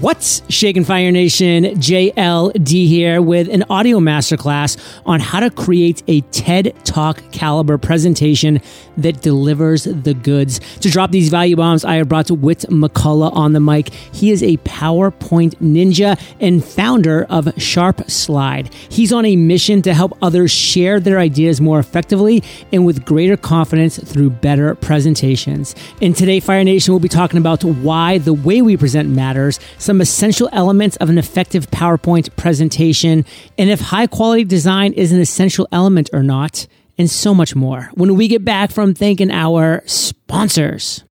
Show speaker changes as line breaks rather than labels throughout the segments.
What's shaking Fire Nation? JLD here with an audio masterclass on how to create a TED Talk caliber presentation that delivers the goods. To drop these value bombs, I have brought Whit McCullough on the mic. He is a PowerPoint ninja and founder of SharpSlide. He's on a mission to help others share their ideas more effectively and with greater confidence through better presentations. In today, Fire Nation, we'll be talking about why the way we present matters some essential elements of an effective PowerPoint presentation, and if high quality design is an essential element or not, and so much more when we get back from thanking our sponsors.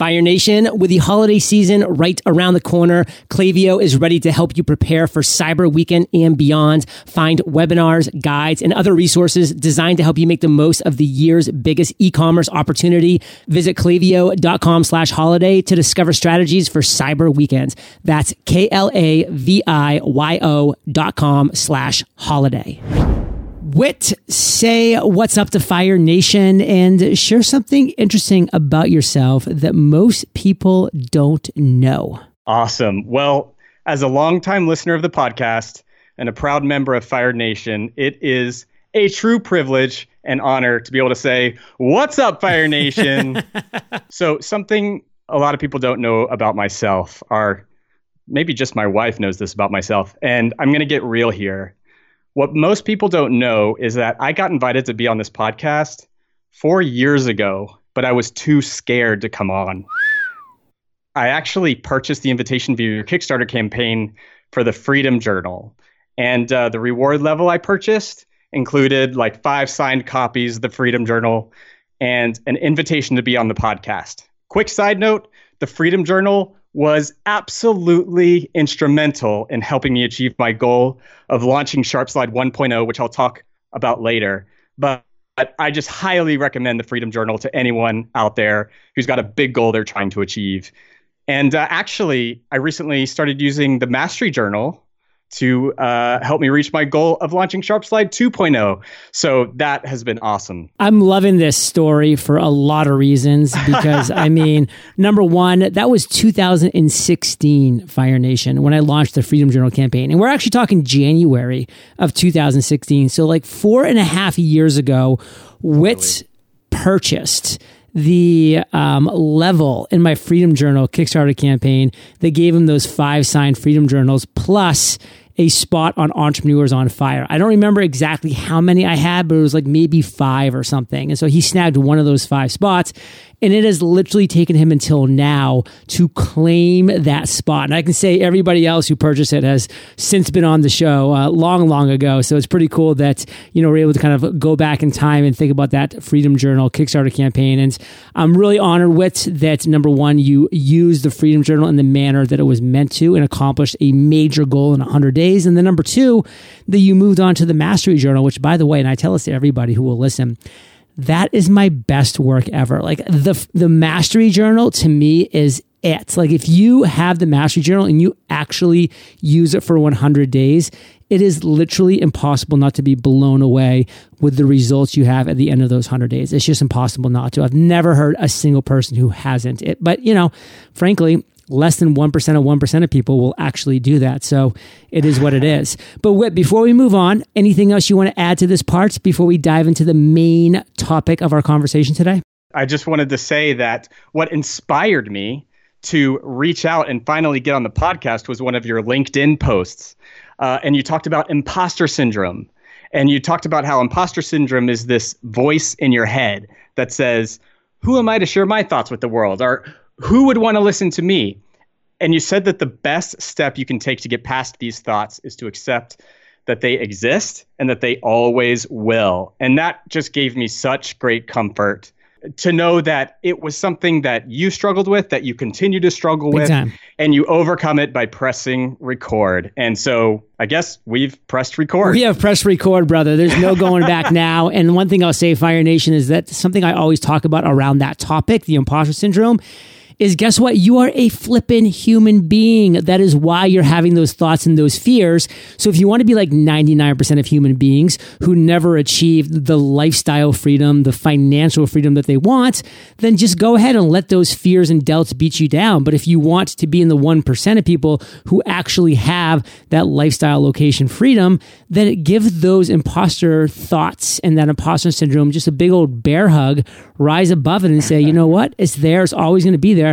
Fire Nation, with the holiday season right around the corner, Klaviyo is ready to help you prepare for Cyber Weekend and beyond. Find webinars, guides, and other resources designed to help you make the most of the year's biggest e-commerce opportunity. Visit klaviyo.com slash holiday to discover strategies for Cyber Weekends. That's K-L-A-V-I-Y-O dot com slash holiday. Whit, say what's up to Fire Nation and share something interesting about yourself that most people don't know.
Awesome. Well, as a longtime listener of the podcast and a proud member of Fire Nation, it is a true privilege and honor to be able to say, What's up, Fire Nation? so, something a lot of people don't know about myself are maybe just my wife knows this about myself. And I'm going to get real here. What most people don't know is that I got invited to be on this podcast four years ago, but I was too scared to come on. I actually purchased the invitation via your Kickstarter campaign for the Freedom Journal. And uh, the reward level I purchased included like five signed copies of the Freedom Journal and an invitation to be on the podcast. Quick side note the Freedom Journal was absolutely instrumental in helping me achieve my goal of launching SharpSlide 1.0, which I'll talk about later. But I just highly recommend the Freedom Journal to anyone out there who's got a big goal they're trying to achieve. And uh, actually, I recently started using the Mastery Journal to uh, help me reach my goal of launching SharpSlide 2.0. So that has been awesome.
I'm loving this story for a lot of reasons because, I mean, number one, that was 2016 Fire Nation when I launched the Freedom Journal campaign. And we're actually talking January of 2016. So, like four and a half years ago, Whit purchased the um, level in my Freedom Journal Kickstarter campaign that gave him those five signed Freedom Journals plus a spot on Entrepreneurs on Fire. I don't remember exactly how many I had, but it was like maybe five or something. And so he snagged one of those five spots. And it has literally taken him until now to claim that spot. And I can say everybody else who purchased it has since been on the show uh, long, long ago. So it's pretty cool that, you know, we're able to kind of go back in time and think about that Freedom Journal Kickstarter campaign. And I'm really honored with that. Number one, you used the Freedom Journal in the manner that it was meant to and accomplished a major goal in 100 days. And then number two, that you moved on to the Mastery Journal, which by the way, and I tell this to everybody who will listen, that is my best work ever. Like the the mastery journal to me is it. Like if you have the mastery journal and you actually use it for 100 days, it is literally impossible not to be blown away with the results you have at the end of those 100 days. It's just impossible not to. I've never heard a single person who hasn't it. But, you know, frankly, less than 1% of 1% of people will actually do that. So it is what it is. But Whit, before we move on, anything else you want to add to this part before we dive into the main topic of our conversation today?
I just wanted to say that what inspired me to reach out and finally get on the podcast was one of your LinkedIn posts. Uh, and you talked about imposter syndrome. And you talked about how imposter syndrome is this voice in your head that says, Who am I to share my thoughts with the world? Or who would want to listen to me? And you said that the best step you can take to get past these thoughts is to accept that they exist and that they always will. And that just gave me such great comfort to know that it was something that you struggled with, that you continue to struggle
Big
with,
time.
and you overcome it by pressing record. And so I guess we've pressed record.
We have pressed record, brother. There's no going back now. And one thing I'll say, Fire Nation, is that something I always talk about around that topic, the imposter syndrome is guess what? You are a flippin' human being. That is why you're having those thoughts and those fears. So if you want to be like 99% of human beings who never achieved the lifestyle freedom, the financial freedom that they want, then just go ahead and let those fears and doubts beat you down. But if you want to be in the 1% of people who actually have that lifestyle location freedom, then give those imposter thoughts and that imposter syndrome just a big old bear hug, rise above it and say, you know what? It's there. It's always going to be there.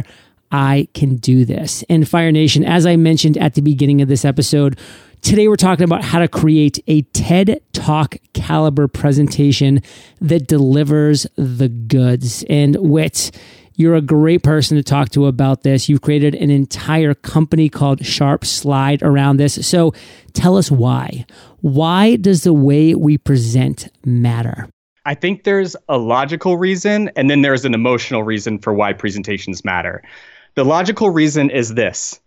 I can do this. And Fire Nation, as I mentioned at the beginning of this episode, Today, we're talking about how to create a TED Talk caliber presentation that delivers the goods. And Whit, you're a great person to talk to about this. You've created an entire company called SharpSlide around this. So tell us why. Why does the way we present matter?
I think there's a logical reason, and then there's an emotional reason for why presentations matter. The logical reason is this,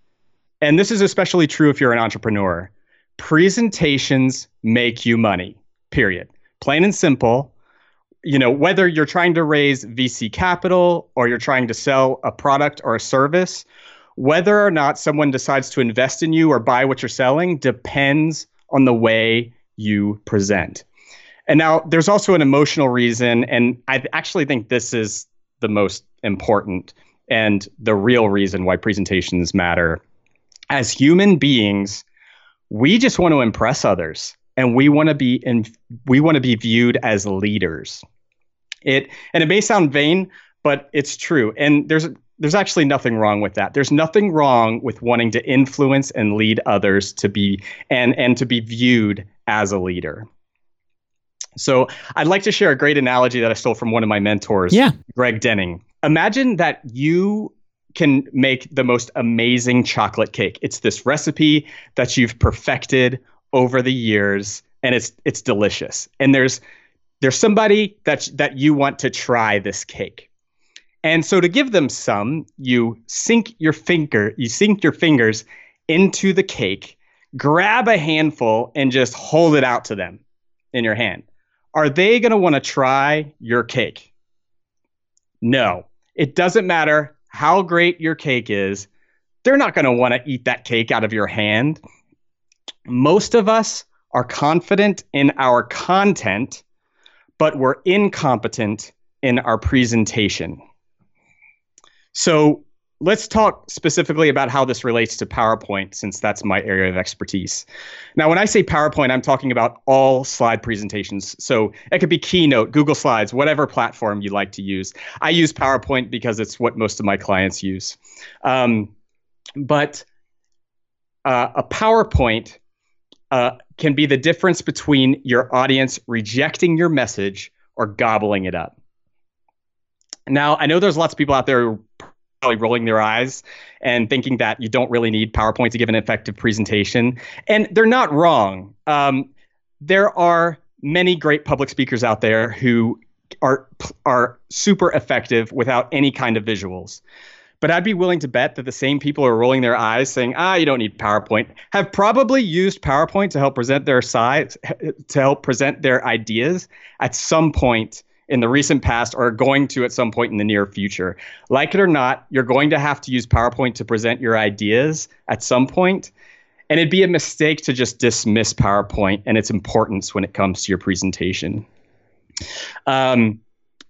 and this is especially true if you're an entrepreneur presentations make you money, period. Plain and simple. You know, whether you're trying to raise VC capital or you're trying to sell a product or a service, whether or not someone decides to invest in you or buy what you're selling depends on the way you present. And now there's also an emotional reason, and I actually think this is the most important and the real reason why presentations matter. As human beings, we just want to impress others and we want to be in we want to be viewed as leaders. It and it may sound vain, but it's true. And there's there's actually nothing wrong with that. There's nothing wrong with wanting to influence and lead others to be and and to be viewed as a leader. So I'd like to share a great analogy that I stole from one of my mentors,
yeah.
Greg Denning. Imagine that you can make the most amazing chocolate cake. It's this recipe that you've perfected over the years and it's it's delicious. And there's there's somebody that that you want to try this cake. And so to give them some, you sink your finger, you sink your fingers into the cake, grab a handful and just hold it out to them in your hand. Are they going to want to try your cake? No. It doesn't matter how great your cake is, they're not going to want to eat that cake out of your hand. Most of us are confident in our content, but we're incompetent in our presentation. So let's talk specifically about how this relates to PowerPoint, since that's my area of expertise. Now, when I say PowerPoint, I'm talking about all slide presentations. So it could be Keynote, Google Slides, whatever platform you like to use. I use PowerPoint because it's what most of my clients use. Um, but uh, a PowerPoint uh, can be the difference between your audience rejecting your message or gobbling it up. Now, I know there's lots of people out there probably rolling their eyes and thinking that you don't really need PowerPoint to give an effective presentation. And they're not wrong. Um, there are many great public speakers out there who are are super effective without any kind of visuals. But I'd be willing to bet that the same people who are rolling their eyes saying, "Ah, you don't need PowerPoint." Have probably used PowerPoint to help present their sides to help present their ideas at some point in the recent past or are going to at some point in the near future. Like it or not, you're going to have to use PowerPoint to present your ideas at some point. And it'd be a mistake to just dismiss PowerPoint and its importance when it comes to your presentation. Um,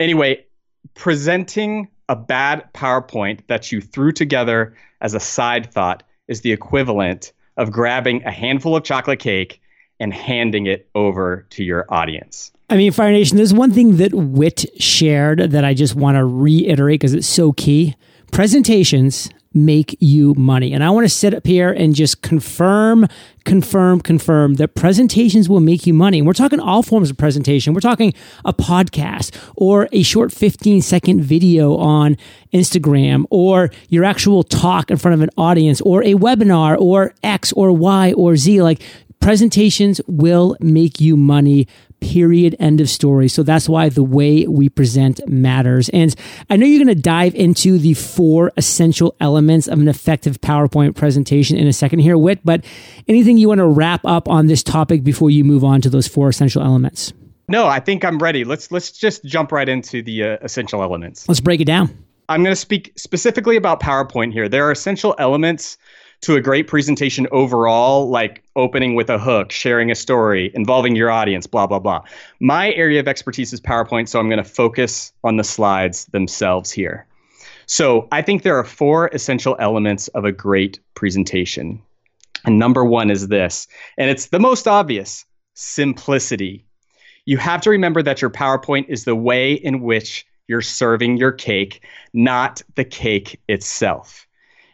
anyway, presenting a bad PowerPoint that you threw together as a side thought is the equivalent of grabbing a handful of chocolate cake and handing it over to your audience.
I mean, Fire Nation, there's one thing that Whit shared that I just want to reiterate because it's so key. Presentations make you money. And I want to sit up here and just confirm, confirm, confirm that presentations will make you money. And we're talking all forms of presentation. We're talking a podcast or a short 15 second video on Instagram or your actual talk in front of an audience or a webinar or X or Y or Z. Like presentations will make you money period end of story. So that's why the way we present matters. And i know you're going to dive into the four essential elements of an effective powerpoint presentation in a second here Whit but anything you want to wrap up on this topic before you move on to those four essential elements?
No i think i'm ready. Let's let's just jump right into the uh, essential elements.
Let's break it down.
I'm going to speak specifically about PowerPoint here. There are essential elements to a great presentation overall, like opening with a hook, sharing a story, involving your audience, blah, blah, blah. My area of expertise is PowerPoint, so I'm going to focus on the slides themselves here. So I think there are four essential elements of a great presentation. And number one is this, and it's the most obvious simplicity. You have to remember that your PowerPoint is the way in which you're serving your cake, not the cake itself.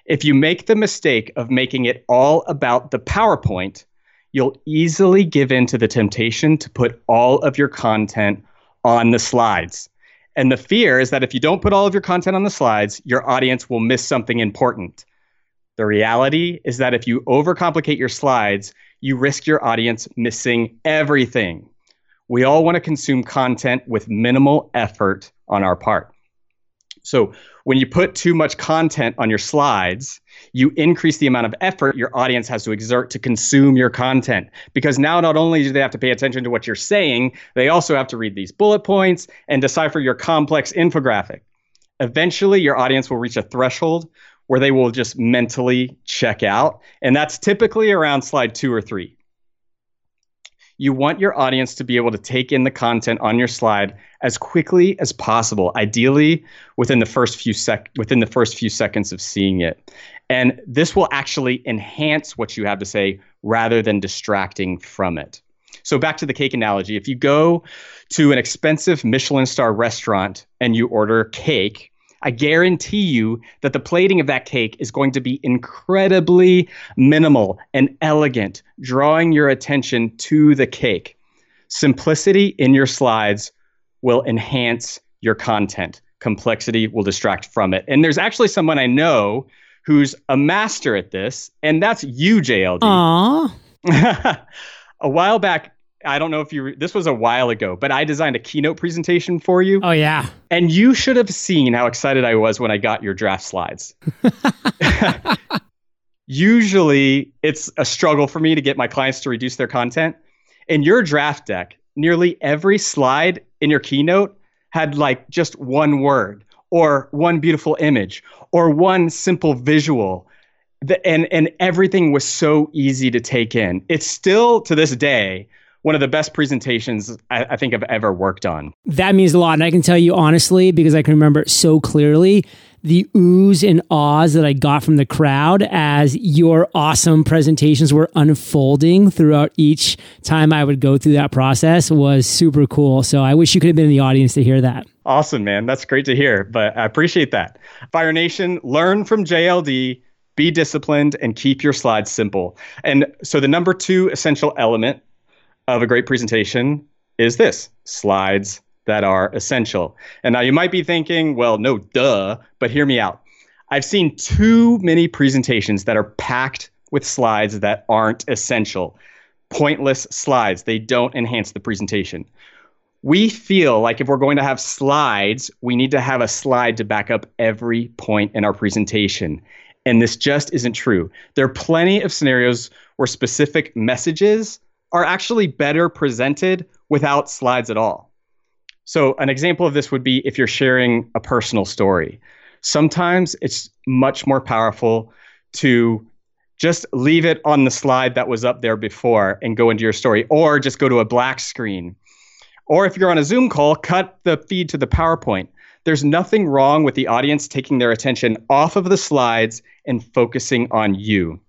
If you make the mistake of making it all about the PowerPoint, you'll easily give in to the temptation to put all of your content on the slides. And the fear is that if you don't put all of your content on the slides, your audience will miss something important. The reality is that if you overcomplicate your slides, you risk your audience missing everything. We all want to consume content with minimal effort on our part. So when you put too much content on your slides, you increase the amount of effort your audience has to exert to consume your content. Because now not only do they have to pay attention to what you're saying, they also have to read these bullet points and decipher your complex infographic. Eventually, your audience will reach a threshold where they will just mentally check out. And that's typically around slide two or three you want your audience to be able to take in the content on your slide as quickly as possible ideally within the first few sec within the first few seconds of seeing it. And this will actually enhance what you have to say rather than distracting from it. So back to the cake analogy. If you go to an expensive michelin star restaurant and you order cake I guarantee you that the plating of that cake is going to be incredibly minimal and elegant, drawing your attention to the cake. Simplicity in your slides will enhance your content. Complexity will distract from it. And there's actually someone I know who's a master at this, and that's you, JLD.
Aww.
a while back, I don't know if you, this was a while ago, but I designed a keynote presentation for you.
Oh, yeah.
And you should have seen how excited I was when I got your draft slides. Usually, it's a struggle for me to get my clients to reduce their content. In your draft deck, nearly every slide in your keynote had like just one word or one beautiful image or one simple visual. And, and everything was so easy to take in. It's still to this day one of the best presentations I, I, think I've ever worked on.
That means a lot. And I can tell you honestly, because I can remember it so clearly, the oohs and ahs that I got from the crowd as your awesome presentations were unfolding throughout each time I would go through that process was super cool. So I wish you could have been in the audience to hear that.
Awesome, man. That's great to hear. But I appreciate that. Fire Nation, learn from JLD be disciplined and keep your slides simple. And so the number two essential element of a great presentation is this slides that are essential. And now you might be thinking, well, no, duh, but hear me out. I've seen too many presentations that are packed with slides that aren't essential, pointless slides. They don't enhance the presentation. We feel like if we're going to have slides, we need to have a slide to back up every point in our presentation. And this just isn't true. There are plenty of scenarios where specific messages are actually better presented without slides at all. So, an example of this would be if you're sharing a personal story. Sometimes it's much more powerful to just leave it on the slide that was up there before and go into your story, or just go to a black screen. Or if you're on a Zoom call, cut the feed to the PowerPoint. There's nothing wrong with the audience taking their attention off of the slides and focusing on you.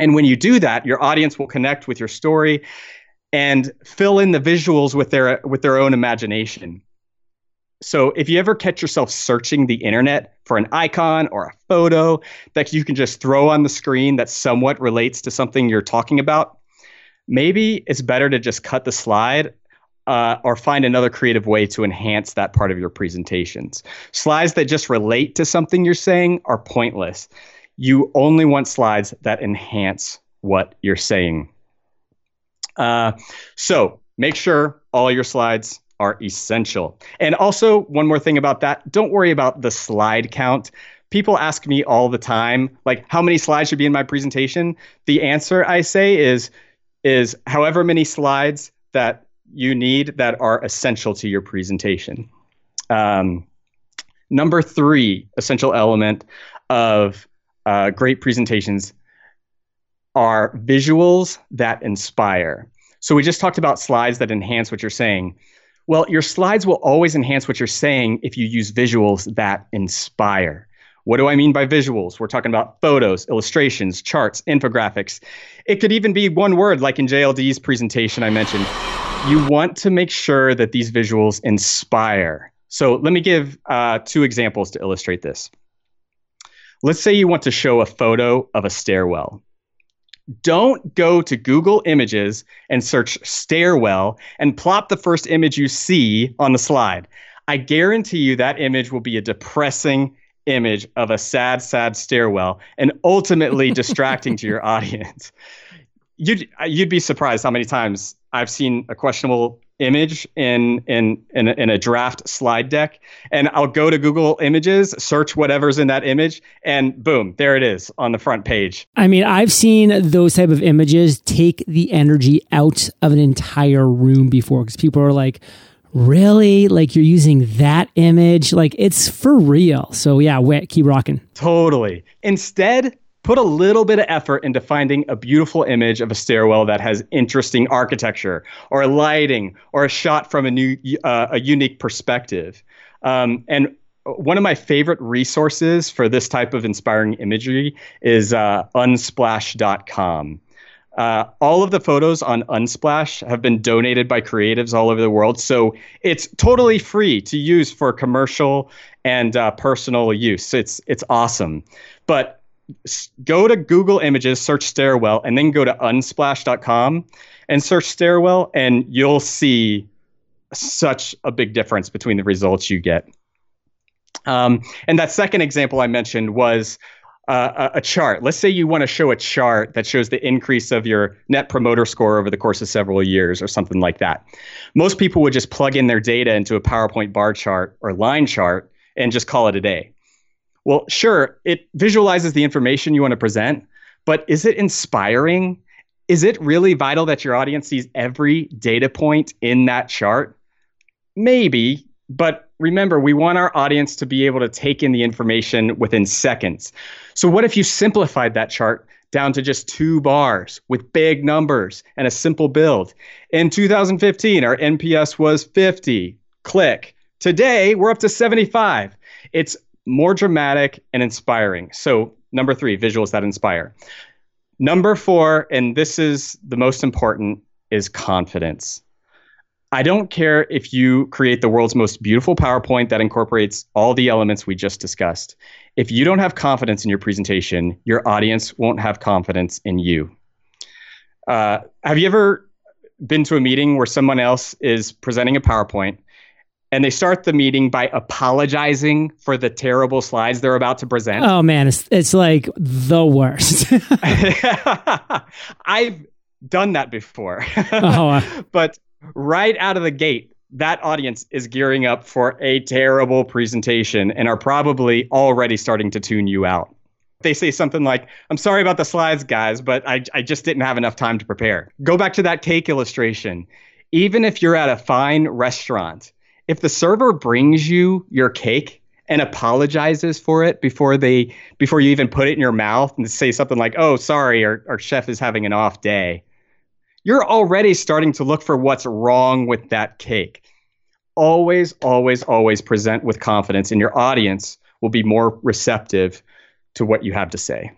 And when you do that, your audience will connect with your story and fill in the visuals with their with their own imagination. So if you ever catch yourself searching the internet for an icon or a photo that you can just throw on the screen that somewhat relates to something you're talking about, maybe it's better to just cut the slide uh, or find another creative way to enhance that part of your presentations. Slides that just relate to something you're saying are pointless you only want slides that enhance what you're saying. Uh, so make sure all your slides are essential. And also, one more thing about that don't worry about the slide count. People ask me all the time, like, how many slides should be in my presentation? The answer I say is, is however many slides that you need that are essential to your presentation. Um, Number three essential element of uh, great presentations are visuals that inspire. So we just talked about slides that enhance what you're saying. Well, your slides will always enhance what you're saying if you use visuals that inspire. What do I mean by visuals? We're talking about photos, illustrations, charts, infographics. It could even be one word, like in JLD's presentation I mentioned. You want to make sure that these visuals inspire. So let me give uh, two examples to illustrate this. Let's say you want to show a photo of a stairwell. Don't go to Google Images and search stairwell and plop the first image you see on the slide. I guarantee you that image will be a depressing image of a sad, sad stairwell and ultimately distracting to your audience. You'd you'd be surprised how many times I've seen a questionable image in in in a, in a draft slide deck and I'll go to Google Images, search whatever's in that image and boom, there it is on the front page.
I mean, I've seen those type of images take the energy out of an entire room before cuz people are like really? Like you're using that image? Like it's for real. So yeah Whit keep rocking.
Totally. Instead put a little bit of effort into finding a beautiful image of a stairwell that has interesting architecture or lighting or a shot from a new uh, a unique perspective. Um, and one of my favorite resources for this type of inspiring imagery is uh, unsplash.com uh, all of the photos on Unsplash have been donated by creatives all over the world, so it's totally free to use for commercial and uh, personal use. It's it's awesome, but go to Google Images, search stairwell, and then go to unsplash.com and search stairwell, and you'll see such a big difference between the results you get. Um, and that second example I mentioned was uh, a chart. Let's say you want to show a chart that shows the increase of your net promoter score over the course of several years or something like that. Most people would just plug in their data into a PowerPoint bar chart or line chart and just call it a day. Well, sure, it visualizes the information you want to present, but is it inspiring? Is it really vital that your audience sees every data point in that chart? Maybe, but remember, we want our audience to be able to take in the information within seconds. So, what if you simplified that chart down to just two bars with big numbers and a simple build? In 2015, our NPS was 50. Click. Today, we're up to 75. It's more dramatic and inspiring. So, number three, visuals that inspire. Number four, and this is the most important, is confidence. I don't care if you create the world's most beautiful PowerPoint that incorporates all the elements we just discussed. If you don't have confidence in your presentation, your audience won't have confidence in you. Uh, have you ever been to a meeting where someone else is presenting a PowerPoint and they start the meeting by apologizing for the terrible slides they're about to present?
Oh man, it's it's like the worst.
I've done that before. oh, uh, but right out of the gate, that audience is gearing up for a terrible presentation and are probably already starting to tune you out. They say something like, I'm sorry about the slides, guys, but I, I just didn't have enough time to prepare. Go back to that cake illustration. Even if you're at a fine restaurant, if the server brings you your cake and apologizes for it before they before you even put it in your mouth and say something like, "Oh, sorry, our, our chef is having an off day," you're already starting to look for what's wrong with that cake. Always, always, always present with confidence, and your audience will be more receptive to what you have to say.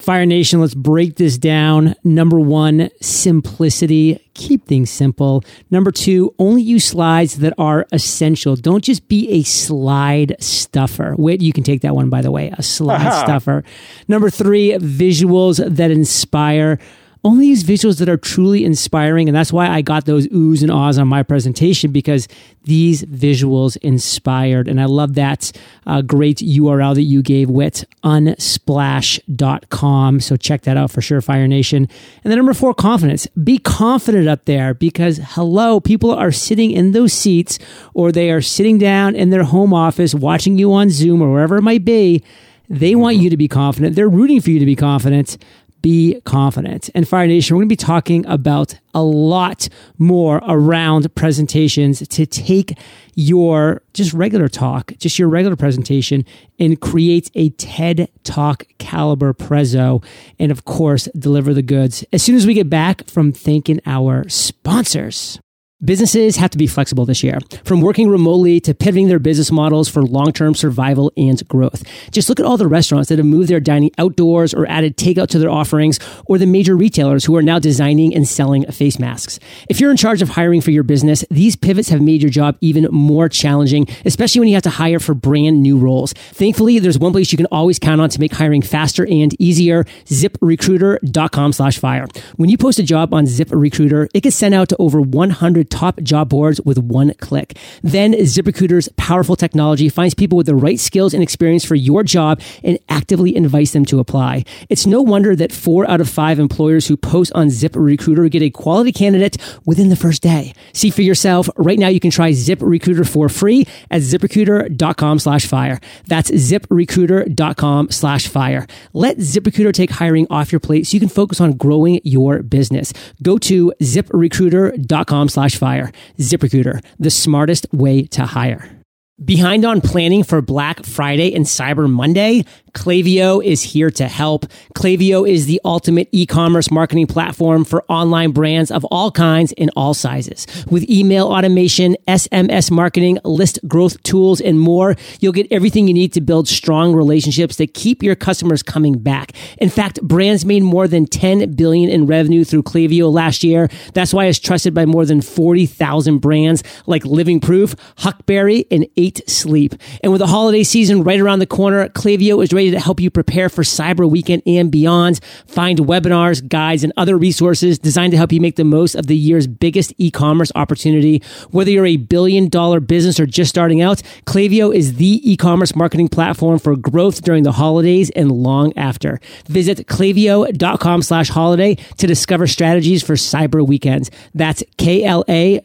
Fire Nation, let's break this down. Number one, simplicity. Keep things simple. Number two, only use slides that are essential. Don't just be a slide stuffer. Whit, you can take that one, by the way, a slide stuffer. Number three, visuals that inspire only use visuals that are truly inspiring. And that's why I got those oohs and ahs on my presentation because these visuals inspired. And I love that uh, great URL that you gave, Whit, unsplash.com. So check that out for sure, Fire Nation. And then number four, confidence. Be confident up there because hello, people are sitting in those seats or they are sitting down in their home office watching you on Zoom or wherever it might be. They want you to be confident. They're rooting for you to be confident be confident. And Fire Nation, we're going to be talking about a lot more around presentations to take your just regular talk, just your regular presentation, and create a TED Talk caliber prezzo. And of course, deliver the goods as soon as we get back from thanking our sponsors. Businesses have to be flexible this year, from working remotely to pivoting their business models for long term survival and growth. Just look at all the restaurants that have moved their dining outdoors or added takeout to their offerings, or the major retailers who are now designing and selling face masks. If you're in charge of hiring for your business, these pivots have made your job even more challenging, especially when you have to hire for brand new roles. Thankfully, there's one place you can always count on to make hiring faster and easier ziprecruiter.com slash fire. When you post a job on ZipRecruiter, it gets sent out to over 100 top job boards with one click. Then ZipRecruiter's powerful technology finds people with the right skills and experience for your job and actively invites them to apply. It's no wonder that four out of five employers who post on ZipRecruiter get a quality candidate within the first day. See for yourself. Right now, you can try ZipRecruiter for free at ziprecruiter.com slash fire. That's ziprecruiter.com slash fire. Let ZipRecruiter take hiring off your plate so you can focus on growing your business. Go to ziprecruiter.com slash fire. ZipRecruiter, the smartest way to hire. Behind on planning for Black Friday and Cyber Monday? Klaviyo is here to help. Klaviyo is the ultimate e-commerce marketing platform for online brands of all kinds and all sizes. With email automation, SMS marketing, list growth tools, and more, you'll get everything you need to build strong relationships that keep your customers coming back. In fact, brands made more than 10 billion in revenue through Klaviyo last year. That's why it's trusted by more than 40,000 brands like Living Proof, Huckberry, and 8 Sleep. And with the holiday season right around the corner, Klaviyo is ready ready to help you prepare for Cyber Weekend and beyond. Find webinars, guides, and other resources designed to help you make the most of the year's biggest e-commerce opportunity. Whether you're a billion dollar business or just starting out, Klaviyo is the e-commerce marketing platform for growth during the holidays and long after. Visit klaviyo.com slash holiday to discover strategies for cyber weekends. That's K-L-A-V-I-Y-O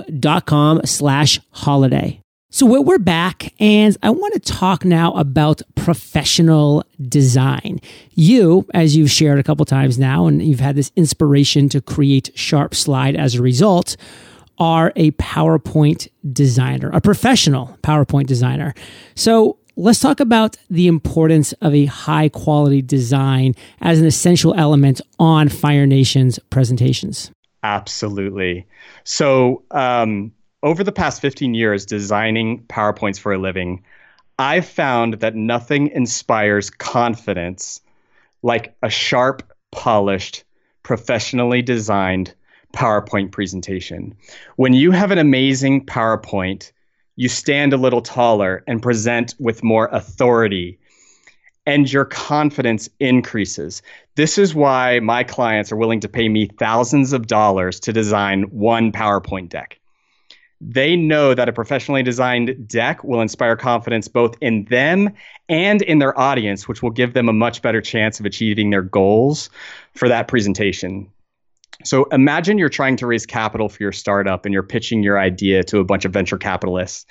dot com slash holiday. So we're back, and I want to talk now about professional design. You, as you've shared a couple times now, and you've had this inspiration to create SharpSlide as a result, are a PowerPoint designer, a professional PowerPoint designer. So let's talk about the importance of a high quality design as an essential element on Fire Nation's presentations.
Absolutely. So, um, over the past 15 years designing PowerPoints for a living, I've found that nothing inspires confidence like a sharp, polished, professionally designed PowerPoint presentation. When you have an amazing PowerPoint, you stand a little taller and present with more authority, and your confidence increases. This is why my clients are willing to pay me thousands of dollars to design one PowerPoint deck they know that a professionally designed deck will inspire confidence both in them and in their audience, which will give them a much better chance of achieving their goals for that presentation. So imagine you're trying to raise capital for your startup and you're pitching your idea to a bunch of venture capitalists.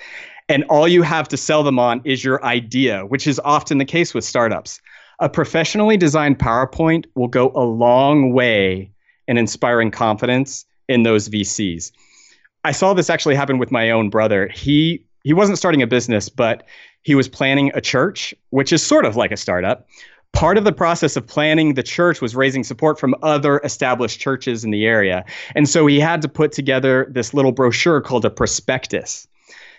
And all you have to sell them on is your idea, which is often the case with startups. A professionally designed PowerPoint will go a long way in inspiring confidence in those VCs. I saw this actually happen with my own brother. He he wasn't starting a business, but he was planning a church, which is sort of like a startup. Part of the process of planning the church was raising support from other established churches in the area. And so he had to put together this little brochure called a prospectus.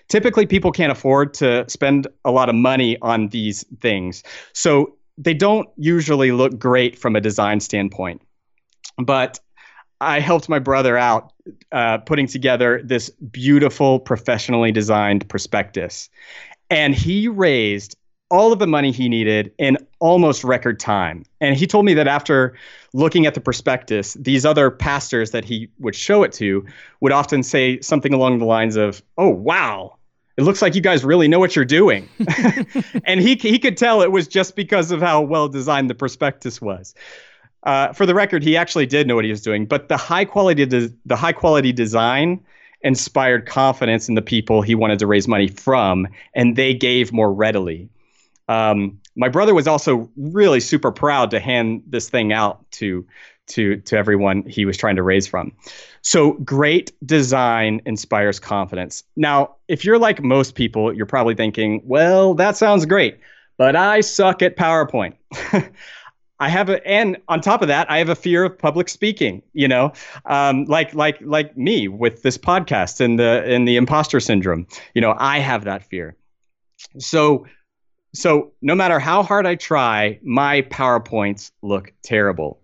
Typically, people can't afford to spend a lot of money on these things. So they don't usually look great from a design standpoint. But I helped my brother out uh, putting together this beautiful, professionally designed prospectus. And he raised all of the money he needed in almost record time. And he told me that after looking at the prospectus, these other pastors that he would show it to would often say something along the lines of, Oh, wow. It looks like you guys really know what you're doing. and he, he could tell it was just because of how well designed the prospectus was. Uh, for the record, he actually did know what he was doing, but the high quality de- the high quality design inspired confidence in the people he wanted to raise money from, and they gave more readily. Um, my brother was also really super proud to hand this thing out to to to everyone he was trying to raise from. So great design inspires confidence. Now, if you're like most people, you're probably thinking, "Well, that sounds great, but I suck at PowerPoint." I have a, and on top of that, I have a fear of public speaking. You know, um, like like like me with this podcast and the and the imposter syndrome. You know, I have that fear. So so no matter how hard I try, my PowerPoints look terrible.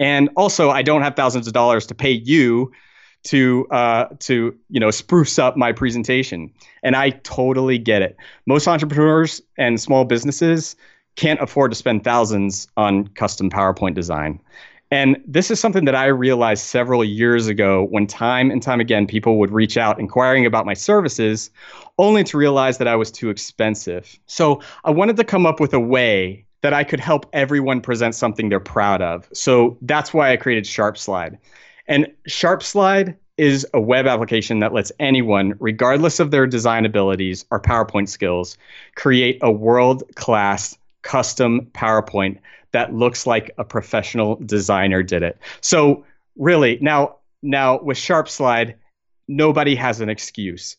And also, I don't have thousands of dollars to pay you to uh, to you know spruce up my presentation. And I totally get it. Most entrepreneurs and small businesses can't afford to spend thousands on custom PowerPoint design. And this is something that I realized several years ago when time and time again people would reach out inquiring about my services, only to realize that I was too expensive. So I wanted to come up with a way that I could help everyone present something they're proud of. So that's why I created SharpSlide. And SharpSlide is a web application that lets anyone, regardless of their design abilities or PowerPoint skills, create a world class custom PowerPoint that looks like a professional designer did it. So really, now now with SharpSlide, nobody has an excuse.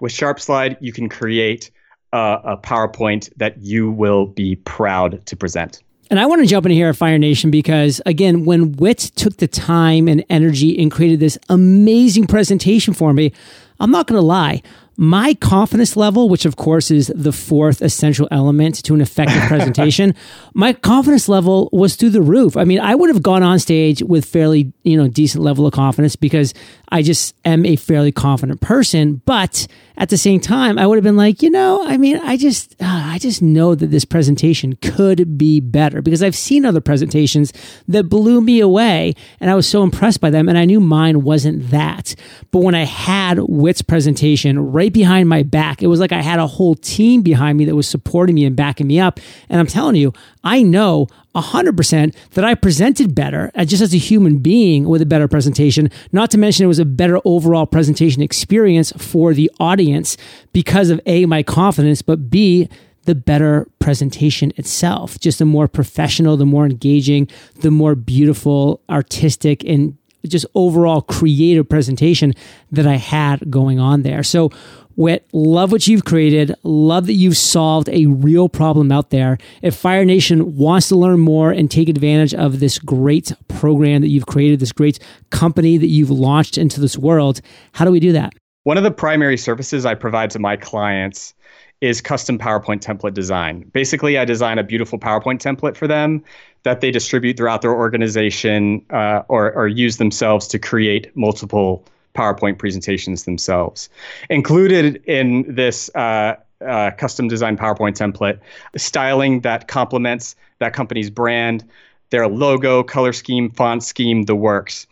With SharpSlide, you can create a, a PowerPoint that you will be proud to present.
And I want to jump in here at Fire Nation because, again, when Whit took the time and energy and created this amazing presentation for me, I'm not going to lie my confidence level, which of course is the fourth essential element to an effective presentation, my confidence level was through the roof. I mean, I would have gone on stage with fairly, you know, decent level of confidence because I just am a fairly confident person. But at the same time, I would have been like, you know, I mean, I just, uh, I just know that this presentation could be better because I've seen other presentations that blew me away and I was so impressed by them and I knew mine wasn't that. But when I had Whit's presentation right behind my back, it was like I had a whole team behind me that was supporting me and backing me up. And I'm telling you, I know 100% that I presented better uh, just as a human being with a better presentation. Not to mention it was a better overall presentation experience for the audience because of A, my confidence, but B, the better presentation itself. Just the more professional, the more engaging, the more beautiful, artistic, and just overall creative presentation that I had going on there. So Whit, love what you've created. Love that you've solved a real problem out there. If Fire Nation wants to learn more and take advantage of this great program that you've created, this great company that you've launched into this world, how do we do that?
One of the primary services I provide to my clients is custom PowerPoint template design. Basically, I design a beautiful PowerPoint template for them that they distribute throughout their organization uh, or, or use themselves to create multiple PowerPoint presentations themselves. Included in this uh, uh, custom designed PowerPoint template, styling that complements that company's brand, their logo, color scheme, font scheme, the works.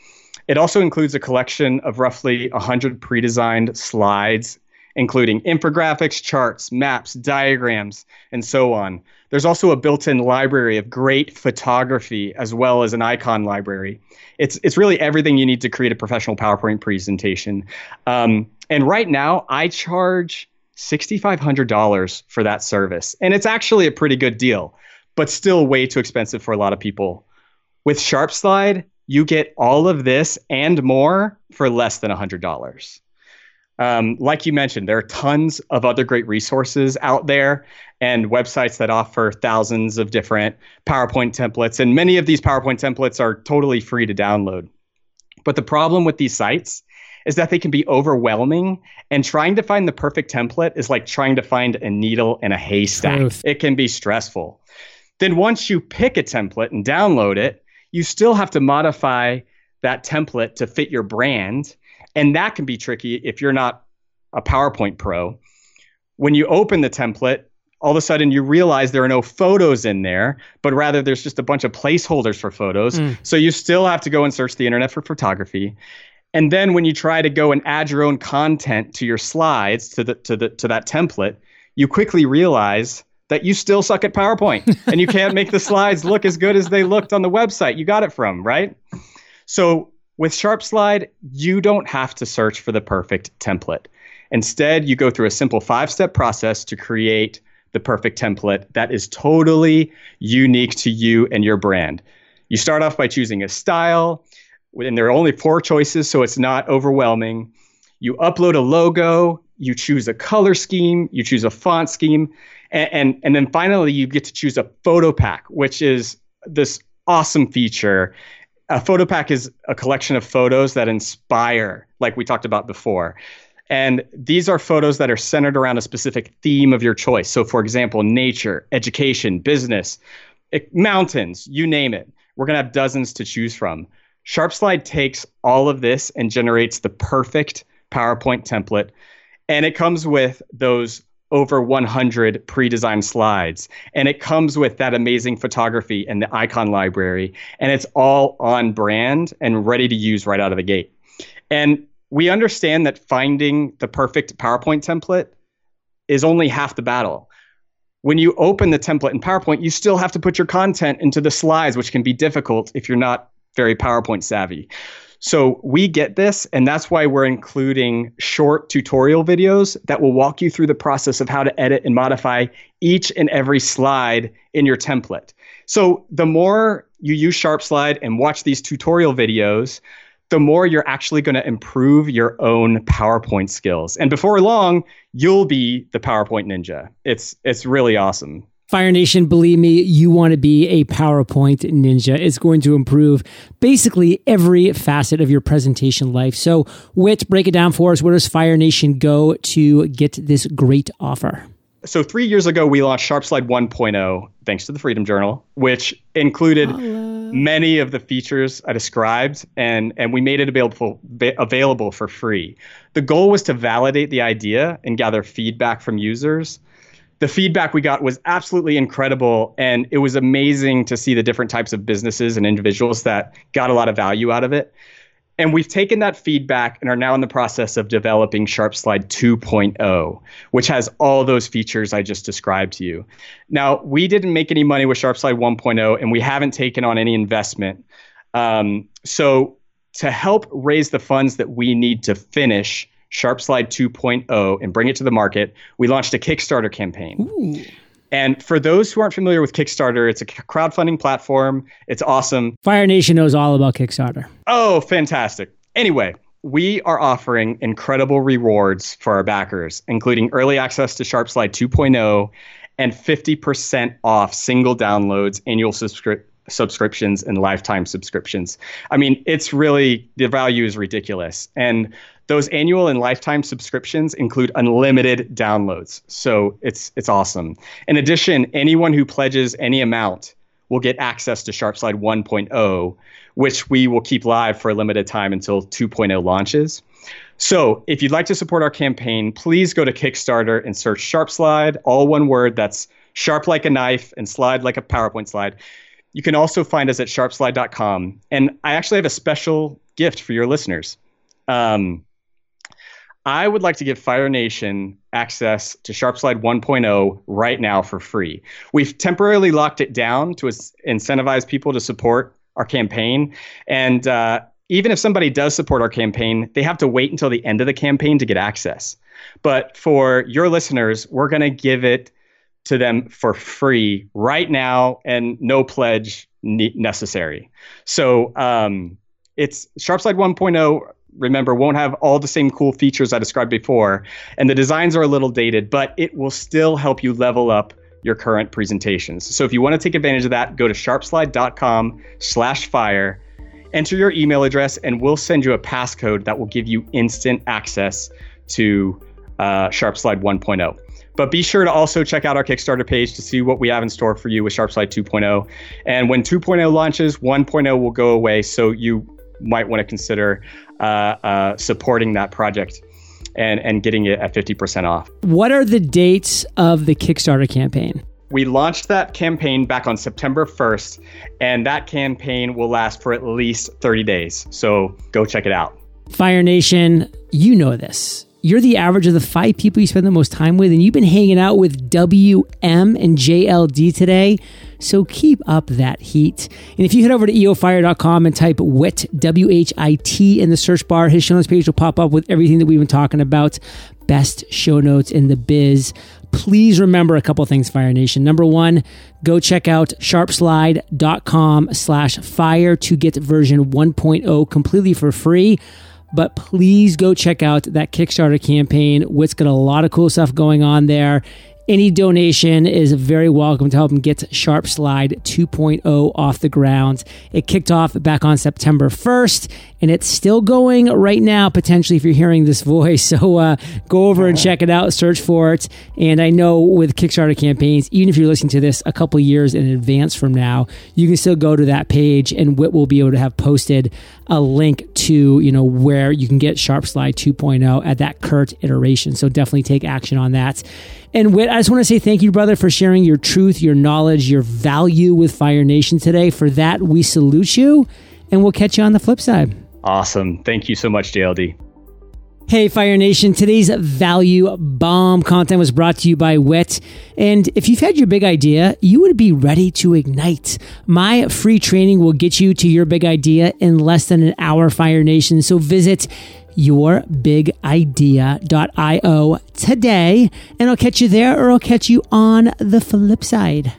It also includes a collection of roughly 100 pre designed slides, including infographics, charts, maps, diagrams, and so on. There's also a built-in library of great photography as well as an icon library. It's it's really everything you need to create a professional PowerPoint presentation. Um, and right now, I charge $6,500 for that service, and it's actually a pretty good deal, but still way too expensive for a lot of people. With SharpSlide, you get all of this and more for less than $100. Um, like you mentioned, there are tons of other great resources out there and websites that offer thousands of different PowerPoint templates. And many of these PowerPoint templates are totally free to download. But the problem with these sites is that they can be overwhelming, and trying to find the perfect template is like trying to find a needle in a haystack. Truth. It can be stressful. Then, once you pick a template and download it, you still have to modify that template to fit your brand and that can be tricky if you're not a PowerPoint pro. When you open the template, all of a sudden you realize there are no photos in there, but rather there's just a bunch of placeholders for photos. Mm. So you still have to go and search the internet for photography. And then when you try to go and add your own content to your slides to the to the to that template, you quickly realize that you still suck at PowerPoint and you can't make the slides look as good as they looked on the website you got it from, right? So with SharpSlide, you don't have to search for the perfect template. Instead, you go through a simple five step process to create the perfect template that is totally unique to you and your brand. You start off by choosing a style, and there are only four choices, so it's not overwhelming. You upload a logo, you choose a color scheme, you choose a font scheme, and, and, and then finally you get to choose a photo pack, which is this awesome feature. A photo pack is a collection of photos that inspire, like we talked about before. And these are photos that are centered around a specific theme of your choice. So, for example, nature, education, business, mountains, you name it. We're going to have dozens to choose from. SharpSlide takes all of this and generates the perfect PowerPoint template. And it comes with those over 100 pre-designed slides. And it comes with that amazing photography and the icon library. And it's all on brand and ready to use right out of the gate. And we understand that finding the perfect powerpoint template is only half the battle. When you open the template in powerpoint you still have to put your content into the slides which can be difficult if you're not very powerpoint savvy so we get this, and that's why we're including short tutorial videos that will walk you through the process of how to edit and modify each and every slide in your template. So the more you use SharpSlide and watch these tutorial videos, the more you're actually going to improve your own PowerPoint skills. And before long, you'll be the PowerPoint ninja. It's it's really awesome.
Fire Nation, believe me, you want to be a PowerPoint ninja. It's going to improve basically every facet of your presentation life. So, Whit, break it down for us. Where does Fire Nation go to get this great offer?
So, three years ago, we launched SharpSlide 1.0, thanks to the Freedom Journal, which included many of the features I described, and, and we made it available, available for free. The goal was to validate the idea and gather feedback from users the feedback we got was absolutely incredible and it was amazing to see the different types of businesses and individuals that got a lot of value out of it and we've taken that feedback and are now in the process of developing SharpSlide 2.0, which has all those features I just described to you. Now, we didn't make any money with SharpSlide 1.0, and we haven't taken on any investment. Um, so, to help raise the funds that we need to finish SharpSlide 2.0 and bring it to the market, we launched a Kickstarter campaign. Ooh. And for those who aren't familiar with Kickstarter, it's a crowdfunding platform. It's awesome.
Fire Nation knows all about Kickstarter.
Oh, fantastic. Anyway, we are offering incredible rewards for our backers, including early access to SharpSlide 2.0 and 50% off single downloads, annual subscription subscriptions and lifetime subscriptions. I mean, it's really the value is ridiculous. And those annual and lifetime subscriptions include unlimited downloads. So it's it's awesome. In addition, anyone who pledges any amount will get access to SharpSlide 1.0, which we will keep live for a limited time until 2.0 launches. So, if you'd like to support our campaign, please go to Kickstarter and search SharpSlide, all one word. That's sharp like a knife and slide like a PowerPoint slide. You can also find us at sharpslide.com. And I actually have a special gift for your listeners. Um, I would like to give Fire Nation access to SharpSlide 1.0 right now for free. We've temporarily locked it down to incentivize people to support our campaign. And uh, even if somebody does support our campaign, they have to wait until the end of the campaign to get access. But for your listeners, we're going to give it to them for free right now and no pledge necessary. So um, it's SharpSlide 1.0 remember won't have all the same cool features I described before, and the designs are a little dated, but it will still help you level up your current presentations. So if you want to take advantage of that, go to sharpslide.com slash fire, enter your email address, and we'll send you a passcode that will give you instant access to uh, SharpSlide 1.0. But be sure to also check out our Kickstarter page to see what we have in store for you with SharpSlide 2.0. And when 2.0 launches, 1.0 will go away. So you might want to consider Uh, uh, supporting that project and, and getting it at 50% off.
What are the dates of the Kickstarter campaign?
We launched that campaign back on September 1st, and that campaign will last for at least 30 days. So go check it out.
Fire Nation, you know this you're the average of the five people you spend the most time with, and you've been hanging out with WM and JLD today. So keep up that heat. And if you head over to eofire.com and type WHIT, W H I T, in the search bar, his show notes page will pop up with everything that we've been talking about. Best show notes in the biz. Please remember a couple things, Fire Nation. Number one, go check out sharpslide.com slash fire to get version 1.0 completely for free but please go check out that Kickstarter campaign. Whit's got a lot of cool stuff going on there. Any donation is very welcome to help him get SharpSlide 2.0 off the ground. It kicked off back on September 1st, and it's still going right now, potentially, if you're hearing this voice. So uh, go over and check it out, search for it. And I know with Kickstarter campaigns, even if you're listening to this a couple years in advance from now, you can still go to that page, and Whit will be able to have posted a link to you know where you can get SharpSlide 2.0 at that curt iteration. So definitely take action on that. And Whit, I just want to say thank you, brother, for sharing your truth, your knowledge, your value with Fire Nation today. For that, we salute you, and we'll catch you on the flip side.
Awesome. Thank you so much, JLD.
Hey, Fire Nation. Today's value bomb content was brought to you by Whit. And if you've had your big idea, you would be ready to ignite. My free training will get you to your big idea in less than an hour, Fire Nation. So visit yourbigidea.io today, and I'll catch you there or I'll catch you on the flip side.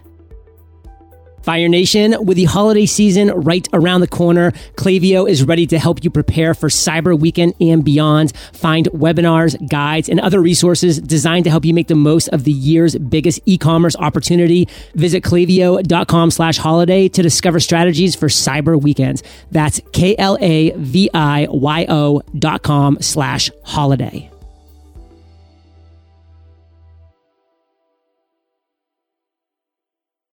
Fire Nation, with the holiday season right around the corner, Klaviyo is ready to help you prepare for Cyber Weekend and beyond. Find webinars, guides, and other resources designed to help you make the most of the year's biggest e-commerce opportunity. Visit klaviyo.com slash holiday to discover strategies for Cyber Weekends. That's K-L-A-V-I-Y-O dot com slash holiday.